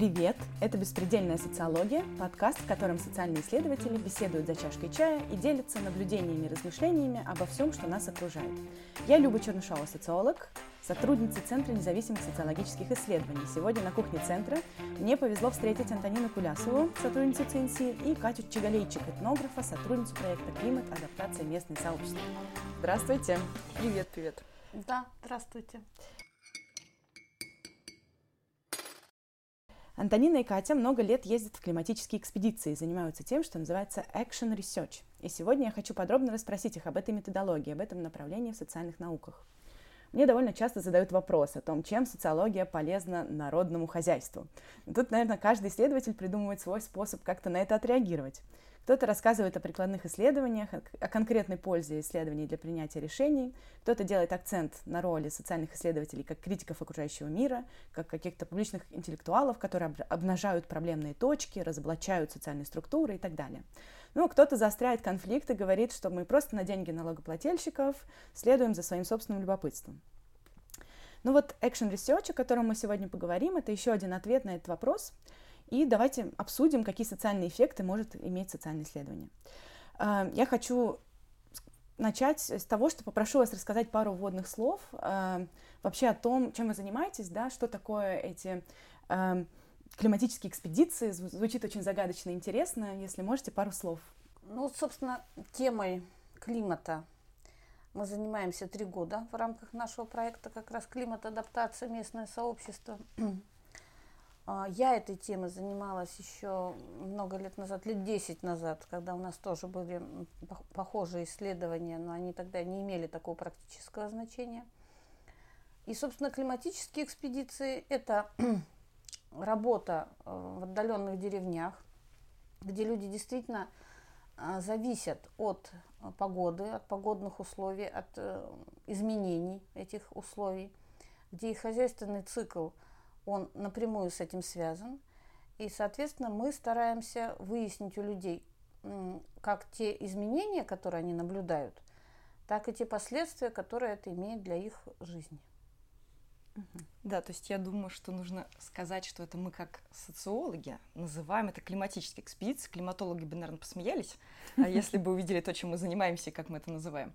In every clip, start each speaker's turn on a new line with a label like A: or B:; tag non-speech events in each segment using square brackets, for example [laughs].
A: Привет! Это «Беспредельная социология», подкаст, в котором социальные исследователи беседуют за чашкой чая и делятся наблюдениями и размышлениями обо всем, что нас окружает. Я Люба Чернышова, социолог, сотрудница Центра независимых социологических исследований. Сегодня на кухне Центра мне повезло встретить Антонину Кулясову, сотрудницу ЦНС, и Катю Чигалейчик, этнографа, сотрудницу проекта «Климат. Адаптация местной сообщества». Здравствуйте!
B: Привет, привет!
C: Да, здравствуйте!
A: Антонина и Катя много лет ездят в климатические экспедиции и занимаются тем, что называется action research. И сегодня я хочу подробно расспросить их об этой методологии, об этом направлении в социальных науках. Мне довольно часто задают вопрос о том, чем социология полезна народному хозяйству. Тут, наверное, каждый исследователь придумывает свой способ как-то на это отреагировать. Кто-то рассказывает о прикладных исследованиях, о конкретной пользе исследований для принятия решений, кто-то делает акцент на роли социальных исследователей как критиков окружающего мира, как каких-то публичных интеллектуалов, которые обнажают проблемные точки, разоблачают социальные структуры и так далее. Ну, кто-то заостряет конфликт и говорит, что мы просто на деньги налогоплательщиков следуем за своим собственным любопытством. Ну вот Action Research, о котором мы сегодня поговорим, это еще один ответ на этот вопрос – и давайте обсудим, какие социальные эффекты может иметь социальное исследование. А, я хочу начать с того, что попрошу вас рассказать пару вводных слов а, вообще о том, чем вы занимаетесь, да, что такое эти а, климатические экспедиции. Звучит очень загадочно и интересно. Если можете, пару слов.
C: Ну, собственно, темой климата мы занимаемся три года в рамках нашего проекта как раз климат, адаптация, местное сообщество. А, я этой темой занималась еще много лет назад, лет 10 назад, когда у нас тоже были похожие исследования, но они тогда не имели такого практического значения. И, собственно, климатические экспедиции – это [clears throat] работа э, в отдаленных деревнях, где люди действительно э, зависят от э, погоды, от погодных условий, от изменений этих условий, где их хозяйственный цикл – он напрямую с этим связан. И, соответственно, мы стараемся выяснить у людей, как те изменения, которые они наблюдают, так и те последствия, которые это имеет для их жизни.
B: Да, то есть я думаю, что нужно сказать, что это мы как социологи называем это климатические экспедиции. Климатологи бы, наверное, посмеялись, а [laughs] если бы увидели то, чем мы занимаемся и как мы это называем.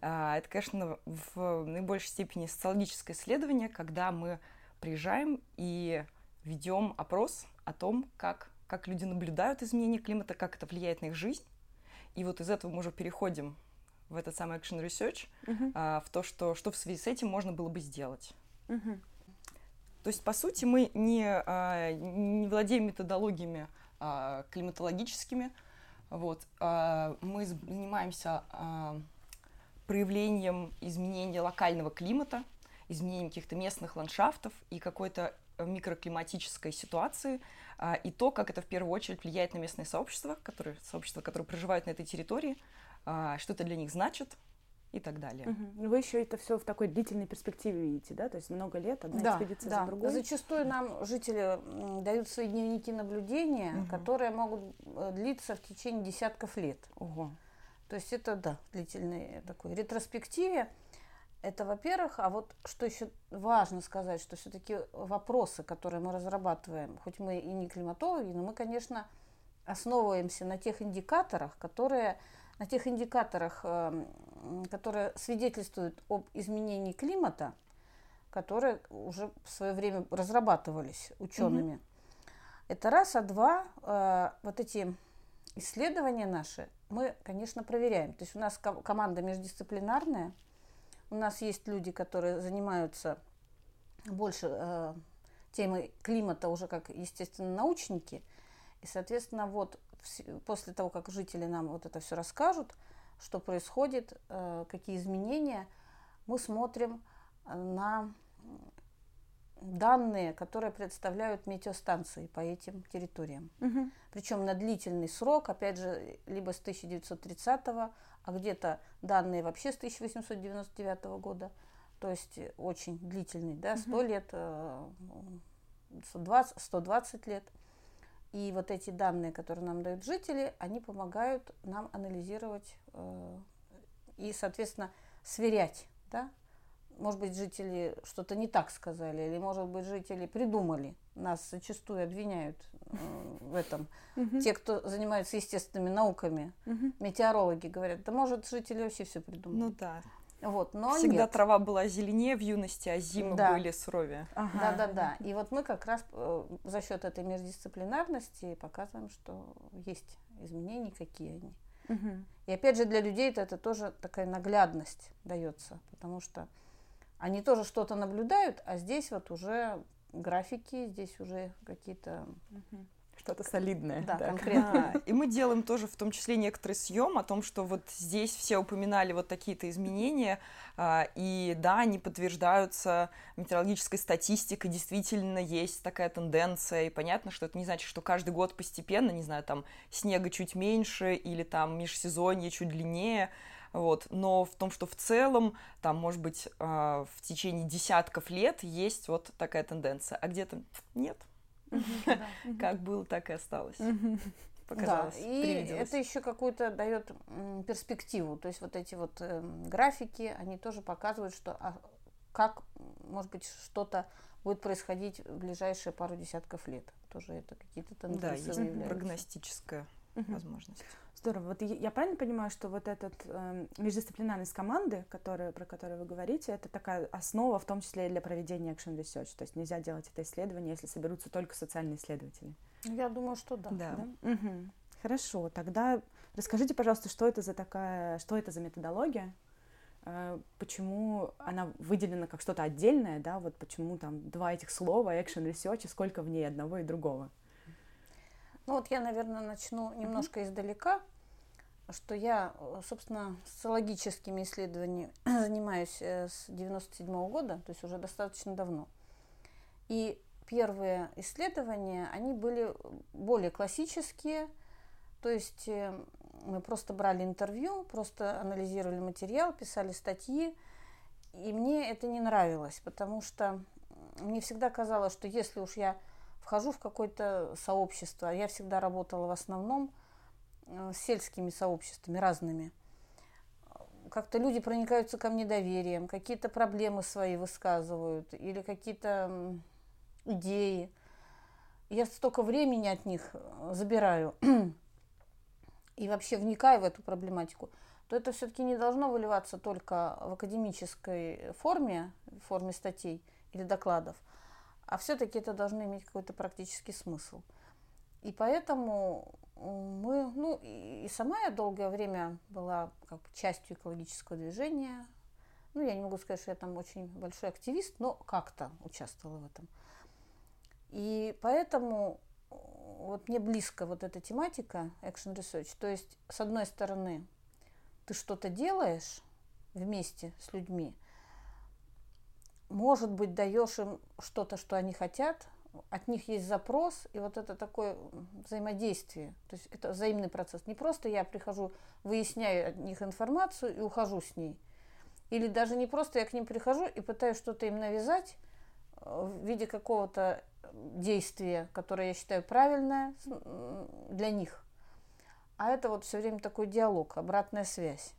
B: А, это, конечно, в наибольшей степени социологическое исследование, когда мы приезжаем и ведем опрос о том, как, как люди наблюдают изменения климата, как это влияет на их жизнь. И вот из этого мы уже переходим в этот самый action research, uh-huh. а, в то, что, что в связи с этим можно было бы сделать. Uh-huh. То есть, по сути, мы не, а, не владеем методологиями а, климатологическими. Вот, а, мы занимаемся а, проявлением изменения локального климата, изменением каких-то местных ландшафтов и какой-то э, микроклиматической ситуации, а, и то, как это в первую очередь влияет на местные сообщества, которые, сообщества, которые проживают на этой территории, а, что это для них значит, и так далее.
A: Угу. Вы еще это все в такой длительной перспективе видите, да? То есть много лет, одна
C: да,
A: экспедиция
C: да.
A: за другой.
C: Зачастую нам жители дают свои дневники наблюдения, угу. которые могут э, длиться в течение десятков лет.
A: Ого.
C: То есть это, да, длительной такой ретроспективе. Это, во-первых, а вот что еще важно сказать, что все-таки вопросы, которые мы разрабатываем, хоть мы и не климатологи, но мы, конечно, основываемся на тех индикаторах, которые, на тех индикаторах, эм, которые свидетельствуют об изменении климата, которые уже в свое время разрабатывались учеными. Угу. Это раз, а два, э, вот эти исследования наши мы, конечно, проверяем. То есть у нас команда междисциплинарная – у нас есть люди, которые занимаются больше э, темой климата уже как, естественно, научники. И, соответственно, вот после того, как жители нам вот это все расскажут, что происходит, э, какие изменения, мы смотрим на данные, которые представляют метеостанции по этим территориям. Угу. Причем на длительный срок, опять же, либо с 1930 а где-то данные вообще с 1899 года, то есть очень длительный, да, 100 лет, 120, э, 120 лет. И вот эти данные, которые нам дают жители, они помогают нам анализировать э, и, соответственно, сверять, да, может быть, жители что-то не так сказали, или, может быть, жители придумали. Нас зачастую обвиняют э, в этом. Uh-huh. Те, кто занимается естественными науками, uh-huh. метеорологи говорят, да, может, жители вообще все придумали.
B: Ну да.
C: Вот, но
B: Всегда
C: нет.
B: трава была зеленее в юности, а зимы
C: Да.
B: были суровее.
C: Да, да, да. И вот мы как раз э, за счет этой междисциплинарности показываем, что есть изменения, какие они.
A: Мгм.
C: И опять же для людей это тоже такая наглядность дается, потому что они тоже что-то наблюдают, а здесь вот уже графики, здесь уже какие-то.
A: Что-то солидное.
C: да,
A: так.
C: конкретные.
B: Да, [laughs] и мы делаем тоже в том числе некоторый съем о том, что вот здесь все упоминали вот такие-то изменения, а, и да, они подтверждаются метеорологической статистикой, действительно есть такая тенденция, и понятно, что это не значит, что каждый год постепенно, не знаю, там снега чуть меньше или там межсезонье чуть длиннее, вот. Но в том, что в целом, там, может быть, а, в течение десятков лет есть вот такая тенденция, а где-то нет. [laughs] Как было, так и осталось. Показалось,
C: да, и это еще какую-то дает перспективу. То есть вот эти вот эм, графики, они тоже показывают, что а, как, может быть, что-то будет происходить в ближайшие пару десятков лет. Тоже это какие-то
B: Да,
C: тенденции
B: есть
C: выявляются.
B: прогностическая
A: Мгм.
B: возможность.
A: Здорово. Вот я правильно понимаю, что вот этот эм, междисциплинарность команды, которая, про которую вы говорите, это такая основа, в том числе и для проведения action research. То есть нельзя делать это исследование, если соберутся только социальные исследователи.
C: Я думаю, что да.
B: Да.
A: Мгм. Хорошо. Тогда расскажите, пожалуйста, что это за такая, что это за методология? Э, Почему она выделена как что-то отдельное, да? Вот почему там два этих слова action research и сколько в ней одного и другого?
C: Ну вот я, наверное, начну немножко издалека, что я, э, собственно, социологическими исследованиями [clears throat] занимаюсь э, с 97 года, то есть уже достаточно давно. И первые исследования, они были более классические, то есть э, мы просто брали интервью, просто анализировали материал, писали статьи, и мне это не нравилось, потому что мне всегда казалось, что если уж я вхожу в какое-то сообщество, я всегда работала в основном э, с сельскими сообществами разными, как-то люди проникаются ко мне доверием, какие-то проблемы свои высказывают или какие-то идеи. Я столько времени от них э, забираю и вообще вникаю в эту проблематику, то это все-таки не должно выливаться только в академической форме, в форме статей или докладов, а все-таки это должно иметь какой-то практический смысл. И поэтому мы, ну и сама я долгое время была как бы частью экологического движения. Ну, я не могу сказать, что я там очень большой активист, но как-то участвовала в этом. И поэтому вот мне близко вот эта тематика Action Research. То есть, с одной стороны, ты что-то делаешь вместе с людьми, может быть, даешь им что-то, что они хотят, от них есть запрос, и вот это такое взаимодействие. То есть это взаимный процесс. Не просто я прихожу, выясняю от них информацию и ухожу с ней. Или даже не просто я к ним прихожу и пытаюсь что-то им навязать э, в виде какого-то действия, которое я считаю правильное для них. А это вот все время такой диалог, обратная связь.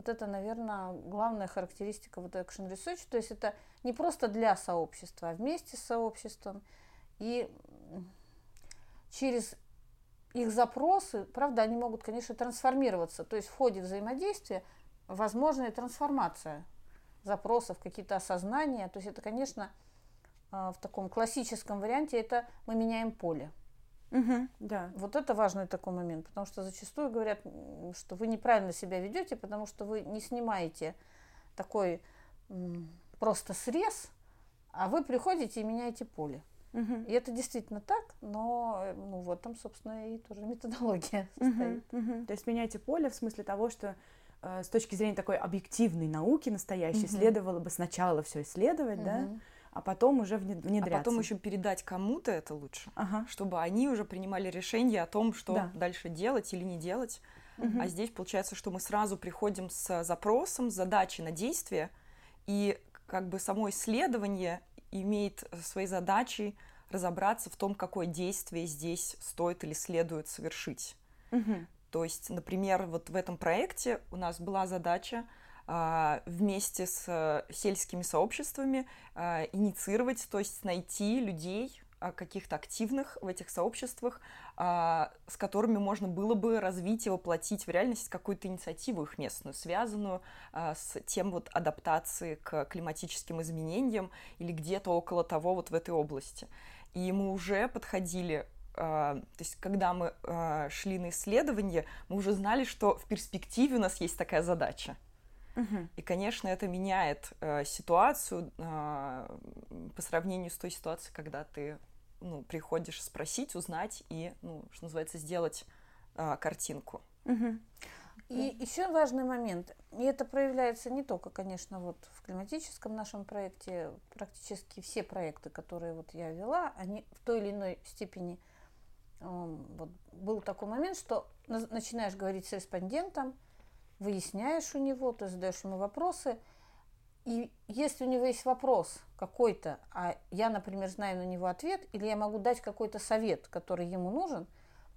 C: Вот это, наверное, главная характеристика вот Action Research. То есть это не просто для сообщества, а вместе с сообществом. И через их запросы, правда, они могут, конечно, трансформироваться. То есть в ходе взаимодействия возможна и трансформация запросов, какие-то осознания. То есть это, конечно, а, в таком классическом варианте это мы меняем поле.
A: Мгм. Да.
C: Вот это важный такой момент, потому что зачастую говорят, что вы неправильно себя ведете, потому что вы не снимаете такой просто срез, а вы приходите и меняете поле.
A: Мгм.
C: И это действительно так, но э, ну, в этом, собственно, и тоже методология [laughs] состоит.
A: мгм. То есть меняйте поле в смысле того, что э, с точки зрения такой объективной науки настоящей
C: Мгм.
A: следовало бы сначала все исследовать, да,
C: Мгм.
A: А потом уже вне-
B: А
A: внедряться.
B: потом еще передать кому-то это лучше,
A: Ага.
B: чтобы они уже принимали решение о том, что
A: Да.
B: дальше делать или не делать.
A: Мгм.
B: А здесь получается, что мы сразу приходим с запросом, с задачей на действие, и как бы само исследование имеет своей задачей разобраться в том, какое действие здесь стоит или следует совершить.
A: Мгм.
B: То есть, например, вот в этом проекте у нас была задача вместе с сельскими сообществами а, инициировать, то есть найти людей, каких-то активных в этих сообществах, с которыми можно было бы развить и воплотить в реальность какую-то инициативу их местную, связанную с тем вот адаптацией к климатическим изменениям или где-то около того вот в этой области. И мы уже подходили а, то есть, когда мы а, шли на исследование, мы уже знали, что в перспективе у нас есть такая задача. Угу. И, конечно, это меняет э, ситуацию э, по сравнению с той ситуацией, когда ты ну, приходишь спросить, узнать и, ну, что называется, сделать э, картинку.
C: Угу. И да. еще важный момент, и это проявляется не только, конечно, вот в климатическом нашем проекте, практически все проекты, которые вот я вела, они в той или иной степени вот был такой момент, что начинаешь говорить с респондентом, выясняешь у него, ты задаешь ему вопросы, и если у него есть вопрос какой-то, а я, например, знаю на него ответ, или я могу дать какой-то совет, который ему нужен,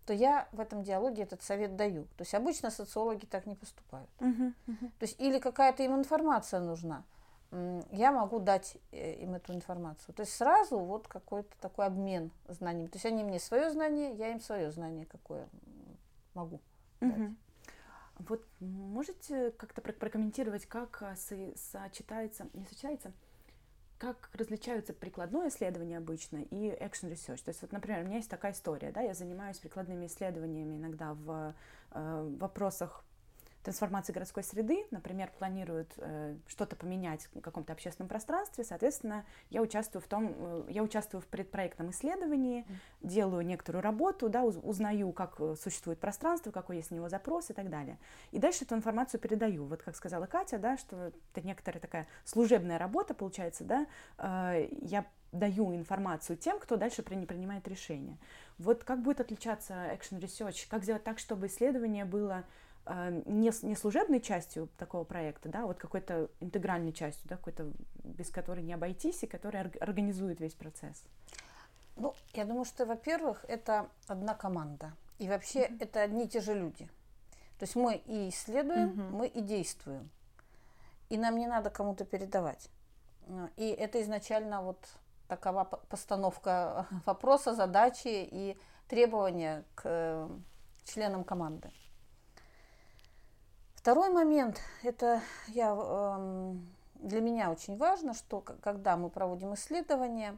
C: то я в этом диалоге этот совет даю. То есть обычно социологи так не поступают. Uh-huh, uh-huh. То есть или какая-то им информация нужна, я могу дать э, им эту информацию. То есть сразу вот какой-то такой обмен знаниями. То есть они мне свое знание, я им свое знание какое могу дать.
A: Вот можете как-то прокомментировать, как а, сочетается, не сочетается, как различаются прикладное исследование обычно и action research. То есть, вот, например, у меня есть такая история, да, я занимаюсь прикладными исследованиями иногда в э, вопросах трансформации городской среды, например, планируют э, что-то поменять в каком-то общественном пространстве, соответственно, я участвую в том, э, я участвую в предпроектном исследовании, mm. делаю некоторую работу, да, уз, узнаю, как э, существует пространство, какой есть на него запрос и так далее. И дальше эту информацию передаю. Вот как сказала Катя, да, что это некоторая такая служебная работа получается, да, э, я даю информацию тем, кто дальше принимает решение. Вот как будет отличаться action research, как сделать так, чтобы исследование было не, не служебной частью такого проекта, да, а вот какой-то интегральной частью, да, какой-то, без которой не обойтись и которая организует весь процесс?
C: Ну, я думаю, что, во-первых, это одна команда. И вообще mm-hmm. это одни и те же люди. То есть мы и исследуем, mm-hmm. мы и действуем. И нам не надо кому-то передавать. И это изначально вот такова постановка [laughs] вопроса, задачи и требования к э, членам команды. Второй момент, это я, эм, для меня очень важно, что когда мы проводим исследования,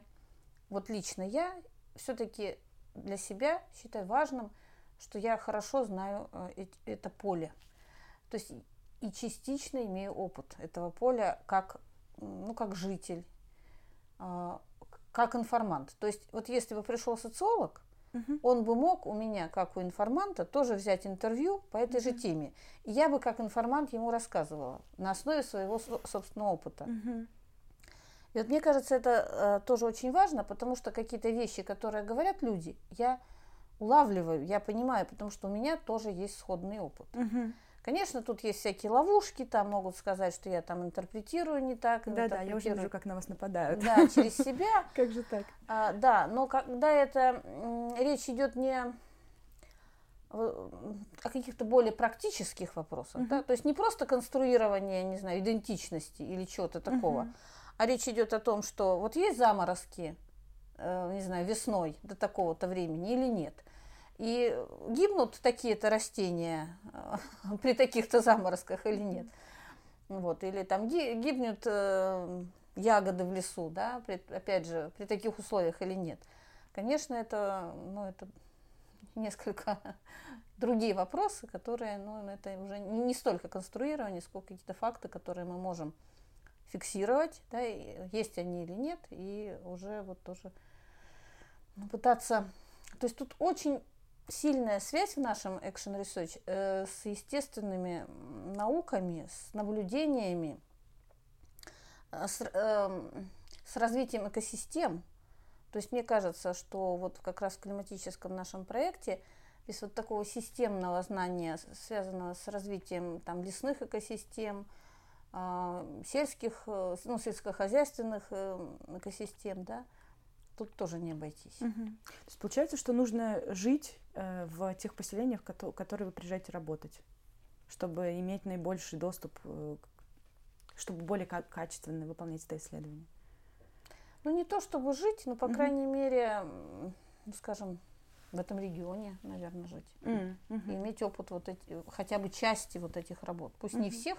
C: вот лично я все-таки для себя считаю важным, что я хорошо знаю э, это поле. То есть и частично имею опыт этого поля как, ну, как житель, э, как информант. То есть вот если бы пришел социолог, Угу. Он бы мог у меня, как у информанта, тоже взять интервью по этой угу. же теме. И я бы как информант ему рассказывала на основе своего собственного опыта. Угу. И вот мне кажется, это э, тоже очень важно, потому что какие-то вещи, которые говорят люди, я улавливаю, я понимаю, потому что у меня тоже есть сходный опыт. Угу. Конечно, тут есть всякие ловушки, там могут сказать, что я там интерпретирую не так.
A: Да, да, я уже вижу, как на вас нападают.
C: Да, через себя. [laughs]
A: Как же так?
C: А, да, но когда это речь идет не о каких-то более практических вопросах, да, то есть не просто конструирование, не знаю, идентичности или чего-то такого, а речь идет о том, что вот есть заморозки, э, не знаю, весной до такого-то времени или нет. И гибнут такие-то растения [laughs] при таких-то заморозках или нет. Вот, или там гибнут э, ягоды в лесу, да, при, опять же, при таких условиях или нет. Конечно, это, ну, это несколько [laughs] другие вопросы, которые, ну, это уже не столько конструирование, сколько какие-то факты, которые мы можем фиксировать, да, есть они или нет, и уже вот тоже ну, пытаться... То есть тут очень сильная связь в нашем Action Research э, с естественными науками, с наблюдениями, э, с, э, с развитием экосистем. То есть мне кажется, что вот как раз в климатическом нашем проекте без вот такого системного знания, связанного с развитием там, лесных экосистем, э, сельских, э, ну, сельскохозяйственных экосистем, да, тут тоже не обойтись.
A: Угу. То есть получается, что нужно жить э, в тех поселениях, которые вы приезжаете работать, чтобы иметь наибольший доступ э, чтобы более качественно выполнять это исследование?
C: Ну, не то чтобы жить, но, по mm-hmm. крайней мере, ну, скажем, в этом регионе, наверное, жить. Mm-hmm. И иметь опыт вот эти, хотя бы части вот этих работ. Пусть mm-hmm. не всех,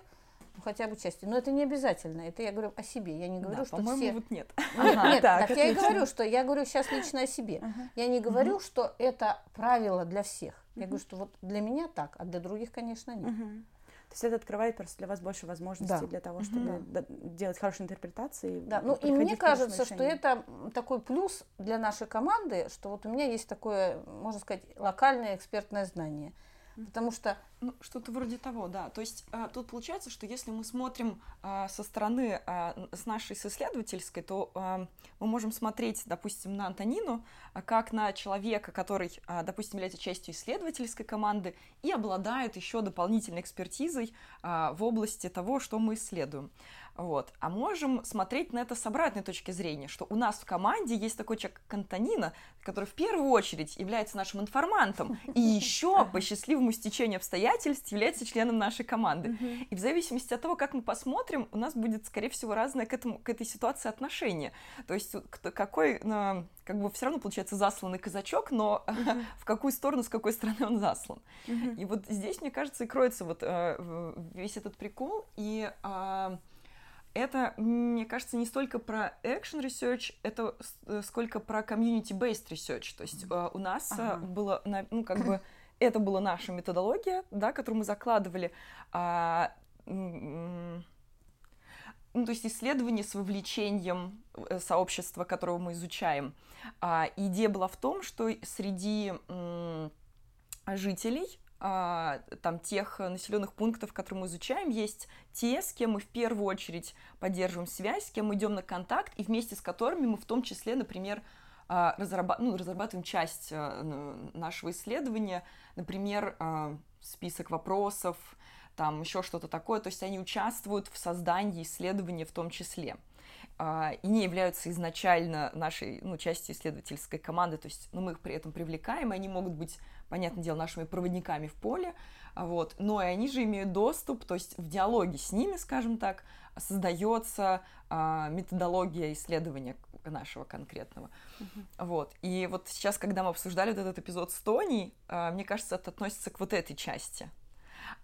C: ну, хотя бы части. Но это не обязательно. Это я говорю о себе. Я не говорю,
B: да,
C: что
B: по-моему,
C: все...
B: вот нет. [laughs]
C: Нет, нет так, так я и говорю, что я говорю сейчас лично о себе. Uh-huh. Я не говорю, uh-huh. что это правило для всех. Я uh-huh. говорю, что вот для меня так, а для других, конечно, нет. Uh-huh.
A: То есть это открывает просто для вас больше возможностей да. для того, чтобы да. делать хорошие интерпретации.
C: Да, ну и мне кажется, что это такой плюс для нашей команды, что вот у меня есть такое, можно сказать, локальное экспертное знание. Потому что
B: ну, что-то вроде того, да. То есть а, тут получается, что если мы смотрим а, со стороны а, с нашей с исследовательской, то а, мы можем смотреть, допустим, на Антонину, как на человека, который, а, допустим, является частью исследовательской команды и обладает еще дополнительной экспертизой а, в области того, что мы исследуем. Вот. А можем смотреть на это с обратной точки зрения, что у нас в команде есть такой человек, как Антонина, который в первую очередь является нашим информантом и [laughs] еще по счастливому стечению обстоятельств является членом нашей команды. И в зависимости от того, как мы посмотрим, у нас будет, скорее всего, разное к, этому, к этой ситуации отношение. То есть какой, как бы все равно получается засланный казачок, но [laughs] в какую сторону, с какой стороны он заслан. И вот здесь, мне кажется, и кроется вот э, весь этот прикол. И а, это, мне кажется, не столько про action research, это э, сколько про community-based research. То есть э, у нас э, ага. было, ну, как бы, [laughs] это была наша методология, да, которую мы закладывали. А, ну, то есть исследование с вовлечением сообщества, которого мы изучаем. А, идея была в том, что среди жителей а, там тех населенных пунктов, которые мы изучаем, есть те, с кем мы в первую очередь поддерживаем связь, с кем мы идем на контакт, и вместе с которыми мы в том числе, например, разраба ну, разрабатываем часть а, нашего исследования, например, список вопросов, там еще что-то такое, то есть они участвуют в создании исследования в том числе. И не являются изначально нашей ну, частью исследовательской команды, то есть ну, мы их при этом привлекаем, и они могут быть понятное дело, нашими проводниками в поле, а вот, но и они же имеют доступ, то есть в диалоге с ними, скажем так, создается а, методология исследования нашего конкретного. Uh-huh. Вот. И вот сейчас, когда мы обсуждали вот этот эпизод с Тони, а, мне кажется, это относится к вот этой части.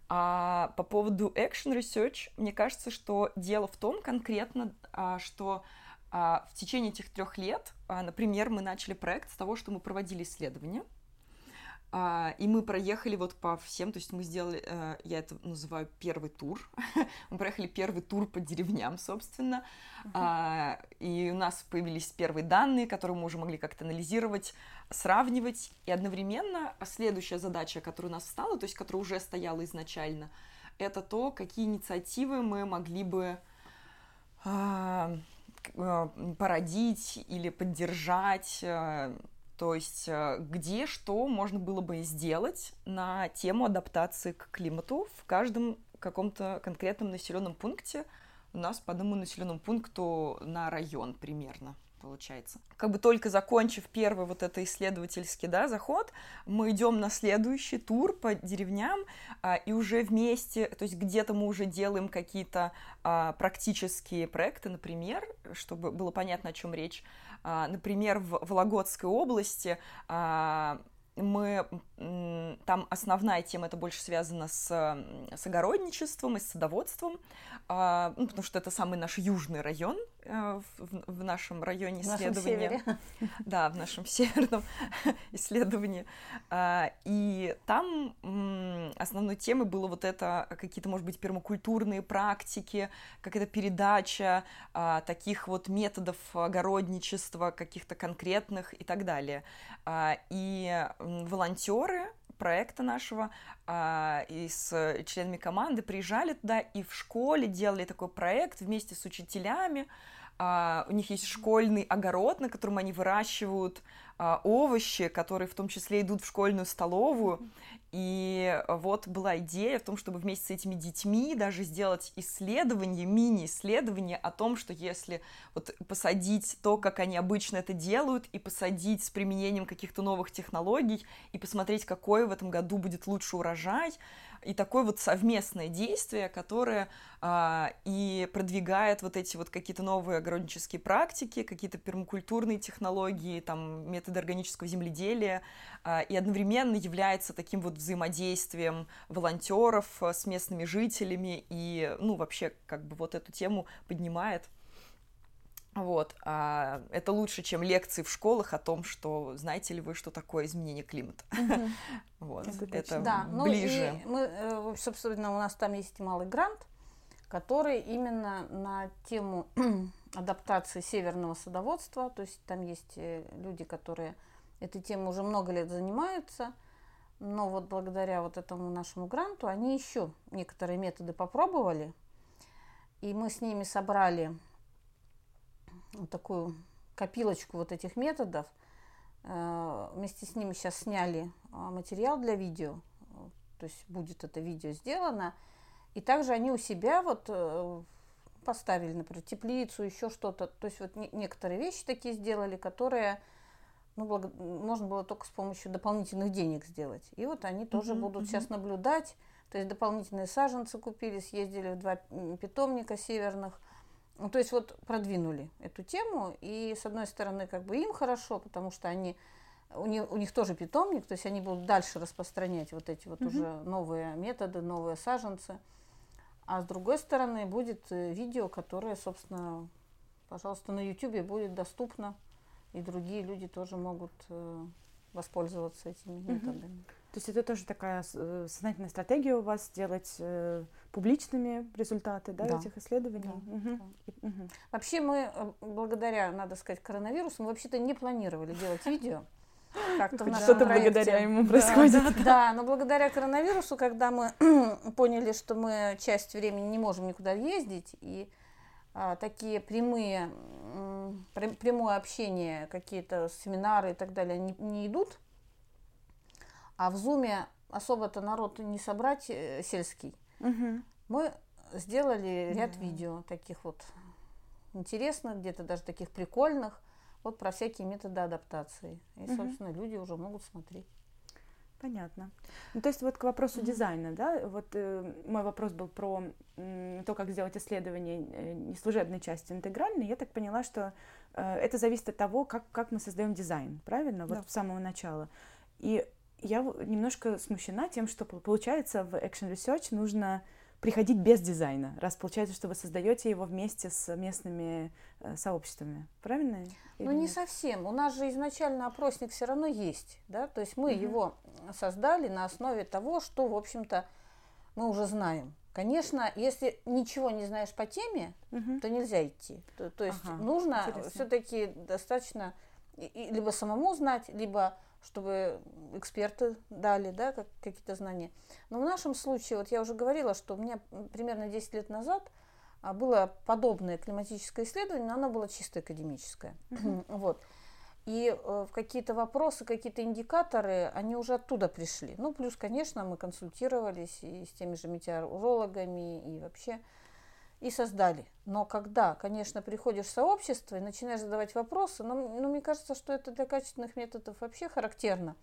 B: А по поводу action research, мне кажется, что дело в том конкретно, а, что а, в течение этих трех лет, а, например, мы начали проект с того, что мы проводили исследования, а, и мы проехали вот по всем, то есть мы сделали, э, я это называю первый тур. [laughs] мы проехали первый тур по деревням, собственно. Uh-huh. и у нас появились первые данные, которые мы уже могли как-то анализировать, сравнивать. И одновременно следующая задача, которая у нас стала, то есть которая уже стояла изначально, это то, какие инициативы мы могли бы а, э, породить или поддержать э, то есть э, где что можно было бы сделать на тему адаптации к климату в каждом каком-то конкретном населенном пункте. У нас по одному населенному пункту на район примерно получается. Как бы только закончив первый вот это исследовательский да, заход, мы идем на следующий тур по деревням, а, и уже вместе, то есть где-то мы уже делаем какие-то а, практические проекты, например, чтобы было понятно, о чем речь, а, например, в Вологодской области а, мы там основная тема это больше связана с, с огородничеством и с садоводством, а, ну, потому что это самый наш южный район э, в, в нашем районе исследования. В нашем севере. [laughs] Да, в нашем северном [laughs] исследовании. А, и там основной темой было вот это какие-то, может быть, пермакультурные практики, какая-то передача а, таких вот методов огородничества, каких-то конкретных и так далее. И волонтеры проекта нашего а, и с членами команды приезжали туда и в школе делали такой проект вместе с учителями, а, у них есть школьный огород, на котором они выращивают овощи, которые в том числе идут в школьную столовую. И вот была идея в том, чтобы вместе с этими детьми даже сделать исследование, мини-исследование о том, что если вот посадить то, как они обычно это делают, и посадить с применением каких-то новых технологий, и посмотреть, какой в этом году будет лучше урожай, и такое вот совместное действие, которое а, и продвигает вот эти вот какие-то новые огороднические практики, какие-то пермакультурные технологии, там, методы органического земледелия, а, и одновременно является таким вот взаимодействием волонтеров с местными жителями, и, ну, вообще, как бы вот эту тему поднимает. Вот. А это лучше, чем лекции в школах о том, что знаете ли вы, что такое изменение климата. [laughs] Вот. Это
C: да. ближе. Ну, и мы, э, собственно, у нас там есть малый грант, который именно на тему [clears throat] адаптации северного садоводства. То есть там есть э, люди, которые этой темой уже много лет занимаются. Но вот благодаря вот этому нашему гранту они еще некоторые методы попробовали. И мы с ними собрали вот такую копилочку вот этих методов. Э, вместе с ними сейчас сняли а, материал для видео, то есть будет это видео сделано. И также они у себя вот э, поставили, например, теплицу, еще что-то. То есть вот некоторые вещи такие сделали, которые ну, благо, можно было только с помощью дополнительных денег сделать. И вот они тоже uh-huh, будут сейчас наблюдать. То есть дополнительные саженцы купили, съездили в два питомника северных – ну, то есть вот продвинули эту тему, и с одной стороны, как бы им хорошо, потому что они у них, у них тоже питомник, то есть они будут дальше распространять вот эти вот угу. уже новые методы, новые саженцы. А с другой стороны, будет э, видео, которое, собственно, пожалуйста, на YouTube будет доступно, и другие люди тоже могут э, воспользоваться этими методами.
A: То есть это тоже такая э, сознательная стратегия у вас сделать э, публичными результаты да, да. этих исследований. Да. Угу.
C: Да. Угу. Вообще мы э, благодаря, надо сказать, коронавирусу, мы вообще-то не планировали делать видео.
A: Как-то Что-то благодаря ему происходит. Да,
C: да, да, но благодаря коронавирусу, когда мы [clears throat] поняли, что мы часть времени не можем никуда ездить, и а, такие прямые, прямое общение, какие-то семинары и так далее не, не идут, а в Зуме особо-то народ не собрать э, сельский. Угу. Мы сделали ряд да. видео таких вот интересных, где-то даже таких прикольных, вот про всякие методы адаптации. И, угу. собственно, люди уже могут смотреть.
A: Понятно. Ну, то есть вот к вопросу mm-hmm. дизайна, да, вот э, мой вопрос был про э, то, как сделать исследование э, не служебной части, а интегральной. Я так поняла, что э, это зависит от того, как, как мы создаем дизайн, правильно? Вот да. с самого начала. И я немножко смущена тем, что получается в Action Research нужно приходить без дизайна, раз получается, что вы создаете его вместе с местными э, сообществами, правильно?
C: Ну не совсем. У нас же изначально опросник все равно есть, да, то есть мы угу. его создали на основе того, что, в общем-то, мы уже знаем. Конечно, если ничего не знаешь по теме, угу. то нельзя идти. То, то есть ага, нужно все-таки достаточно либо самому знать, либо чтобы эксперты дали да, как, какие-то знания. Но в нашем случае, вот я уже говорила, что у меня примерно 10 лет назад а, было подобное климатическое исследование, но оно было чисто академическое. Mm-hmm. [clears throat] Вот. И э, какие-то вопросы, какие-то индикаторы, они уже оттуда пришли. Ну, плюс, конечно, мы консультировались и с теми же метеорологами, и вообще и создали. Но когда, конечно, приходишь в сообщество и начинаешь задавать вопросы, ну, ну мне кажется, что это для качественных методов вообще характерно.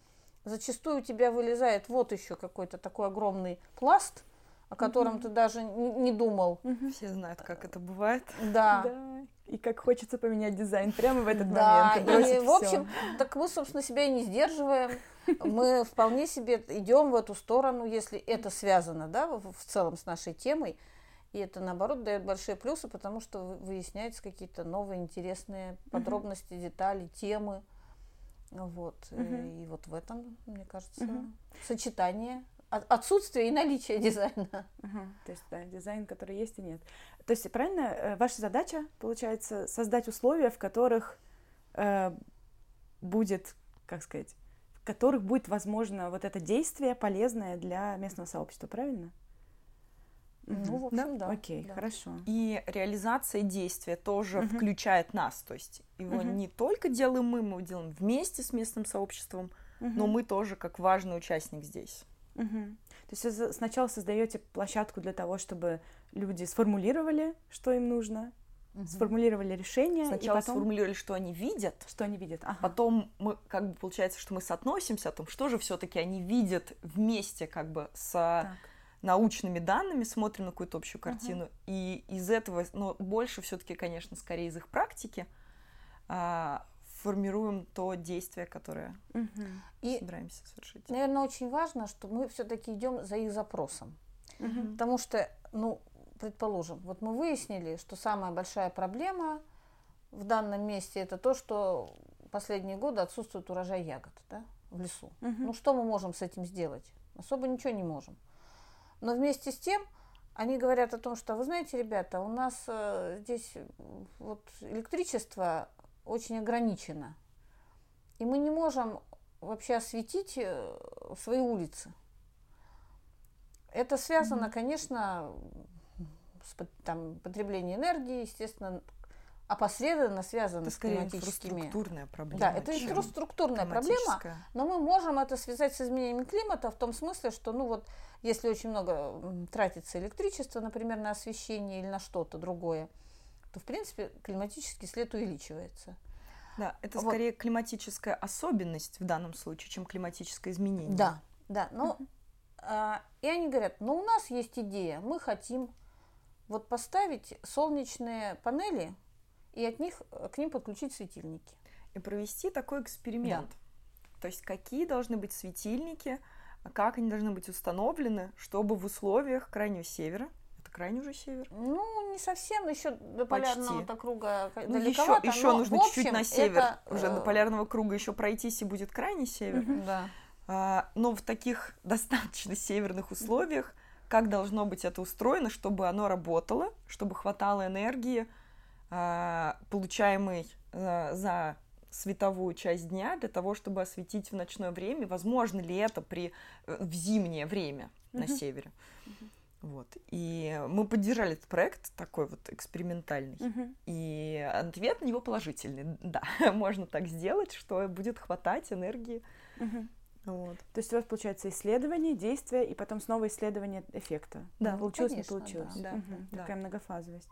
C: Зачастую у тебя вылезает вот еще какой-то такой огромный пласт, о котором mm-hmm. ты даже не, думал.
B: Mm-hmm. Все знают, как это бывает.
C: Да. [laughs] да.
A: И как хочется поменять дизайн прямо в этот да. момент. Да, и,
C: в общем, так мы, собственно, себя и не сдерживаем. Мы вполне себе идем в эту сторону, если это связано, да, в целом с нашей темой. И это, наоборот, дает большие плюсы, потому что выясняются какие-то новые интересные подробности, uh-huh. детали, темы. Вот. Uh-huh. И вот в этом, мне кажется, uh-huh. сочетание отсутствие и наличие дизайна.
A: Uh-huh. То есть, да, дизайн, который есть и нет. То есть, правильно, э, ваша задача, получается, создать условия, в которых э, будет, как сказать, в которых будет возможно вот это действие полезное для местного сообщества, правильно?
C: Ну, в общем, да.
A: Окей,
C: да.
A: хорошо.
B: И реализация действия тоже
A: Мгм.
B: включает нас. То есть его
A: Мгм.
B: не только делаем мы, мы его делаем вместе с местным сообществом, но
A: Мгм.
B: мы тоже как важный участник здесь.
A: Мгм. То есть вы сначала создаете площадку для того, чтобы люди сформулировали, что им нужно,
C: Мгм.
A: сформулировали решение,
B: Сначала
A: и потом
B: сформулировали, что они видят,
A: что они видят. Ага.
B: потом мы как бы получается, что мы соотносимся о том, что же все-таки они видят вместе как бы с
A: Так.
B: Научными данными, смотрим на какую-то общую картину, и из этого, но больше все-таки, конечно, скорее из их практики а, формируем то действие, которое
A: Мгм.
C: И,
B: собираемся совершить.
C: наверное, очень важно, что мы все-таки идем за их запросом.
A: Мгм.
C: Потому что, ну, предположим, вот мы выяснили, что самая большая проблема в данном месте это то, что последние годы отсутствует урожай ягод да, в лесу.
A: Мгм.
C: Ну, что мы можем с этим сделать? Особо ничего не можем. Но вместе с тем они говорят о том, что, вы знаете, ребята, у нас э, здесь м, вот электричество очень ограничено. И мы не можем вообще осветить э, свои улицы. Это связано, конечно, с там, потреблением энергии, естественно, опосредованно связано
B: Это
C: с климатическими...
B: инфраструктурная проблема.
C: Да, это инфраструктурная проблема, но мы можем это связать с изменением климата в том смысле, что, ну вот, если очень много тратится электричества, например, на освещение или на что-то другое, то, в принципе, климатический след увеличивается.
B: Да, это
C: Вот.
B: скорее климатическая особенность в данном случае, чем климатическое изменение.
C: Да, да. Ну, а, и они говорят, ну, у нас есть идея, мы хотим вот поставить солнечные панели и от них э, к ним подключить светильники.
B: И провести такой эксперимент. То есть какие должны быть светильники, а как они должны быть установлены, чтобы в условиях крайнего севера, это крайний уже север,
C: Ну, не совсем, еще до
B: Почти.
C: полярного круга
B: ну, еще,
C: далековато,
B: еще
C: но,
B: нужно чуть-чуть на север,
C: это,
B: уже до
C: э,
B: полярного круга еще пройтись и будет крайний север.
C: Да.
B: А, но в таких [laughs] достаточно северных условиях, как должно быть это устроено, чтобы оно работало, чтобы хватало энергии, а, получаемой а, за световую часть дня для того, чтобы осветить в ночное время. Возможно ли это при, э, в зимнее время на севере? Вот. И мы поддержали этот проект такой вот экспериментальный.
A: Мгм.
B: И ответ на него положительный. Да, [laughs] можно так сделать, что будет хватать энергии.
A: Мгм.
B: Вот.
A: То есть у вас получается исследование, действие и потом снова исследование эффекта.
B: Да,
A: получилось,
C: конечно,
A: не получилось.
B: да.
A: Мгм.
B: Да.
A: Такая многофазовость.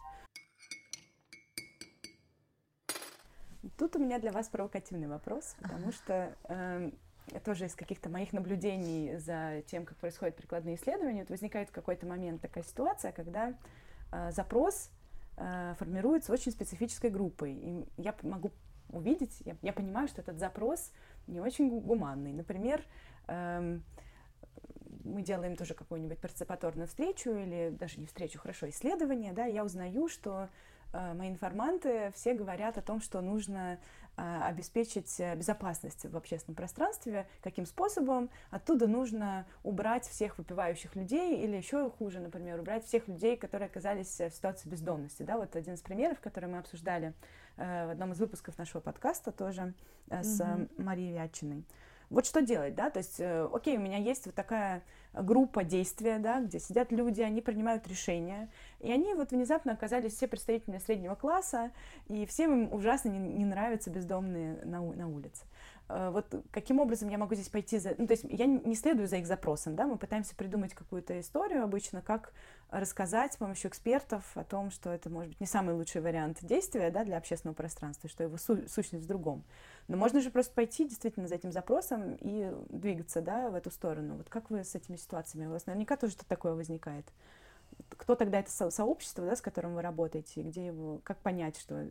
A: Тут у меня для вас провокативный вопрос, потому что эм, тоже из каких-то моих наблюдений за тем, как происходят прикладные исследования, вот возникает в какой-то момент такая ситуация, когда э, запрос э, формируется очень специфической группой. И я могу увидеть, я, я понимаю, что этот запрос не очень гу- гуманный. Например, эм, мы делаем тоже какую-нибудь парticipаторную встречу или даже не встречу, хорошо, исследование, да, я узнаю, что э, мои информанты все говорят о том, что нужно э, обеспечить э, безопасность в общественном пространстве. Каким способом? Оттуда нужно убрать всех выпивающих людей или еще хуже, например, убрать всех людей, которые оказались э, в ситуации бездомности. Да, вот один из примеров, который мы обсуждали э, в одном из выпусков нашего подкаста тоже э, с э, Марией Вятчиной. Вот что делать, да, то есть, э, окей, у меня есть вот такая группа действия, да, где сидят люди, они принимают решения, и они вот внезапно оказались все представители среднего класса, и всем им ужасно не, не нравятся бездомные на, на улице. Э, Вот каким образом я могу здесь пойти за... Ну, то есть я не следую за их запросом, да, мы пытаемся придумать какую-то историю обычно, как рассказать с помощью экспертов о том, что это может быть не самый лучший вариант действия, да, для общественного пространства, что его су- сущность в другом. Но можно же просто пойти действительно за этим запросом и двигаться, да, в эту сторону. Вот как вы с этими ситуациями? У вас наверняка тоже что-то такое возникает. Кто тогда это со- сообщество, да, с которым вы работаете, и где его, как понять, что